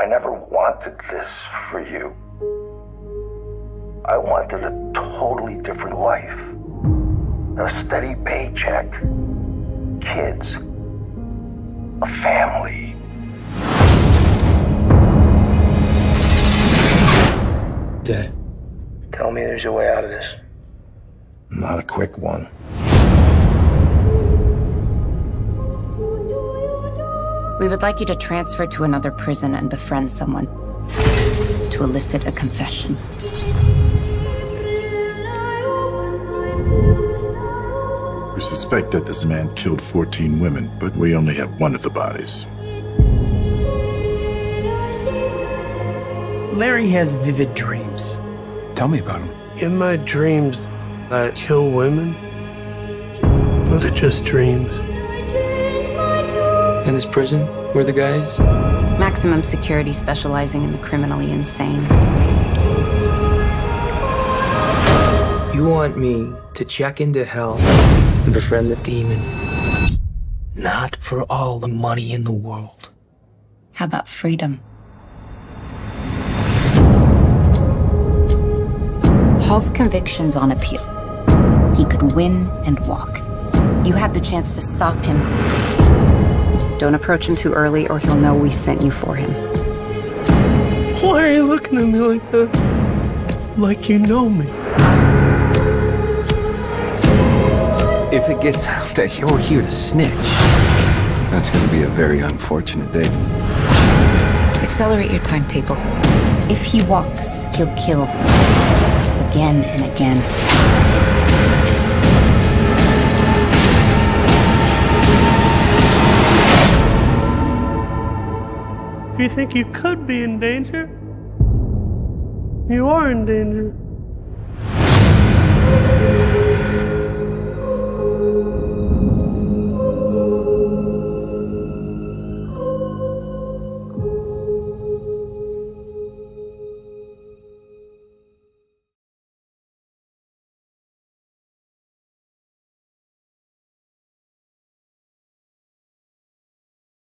I never wanted this for you. I wanted a totally different life. A steady paycheck, kids, a family. Dad, tell me there's a way out of this. Not a quick one. We would like you to transfer to another prison and befriend someone to elicit a confession. We suspect that this man killed 14 women, but we only have one of the bodies. Larry has vivid dreams. Tell me about him. In my dreams, I kill women. Those are just dreams. In this prison, where the guys? Maximum security specializing in the criminally insane. You want me to check into hell and befriend the demon? Not for all the money in the world. How about freedom? Hall's conviction's on appeal. He could win and walk. You had the chance to stop him. Don't approach him too early or he'll know we sent you for him. Why are you looking at me like that? Like you know me. If it gets out that you're here to snitch, that's going to be a very unfortunate day. Accelerate your timetable. If he walks, he'll kill. Again and again. If you think you could be in danger, you are in danger.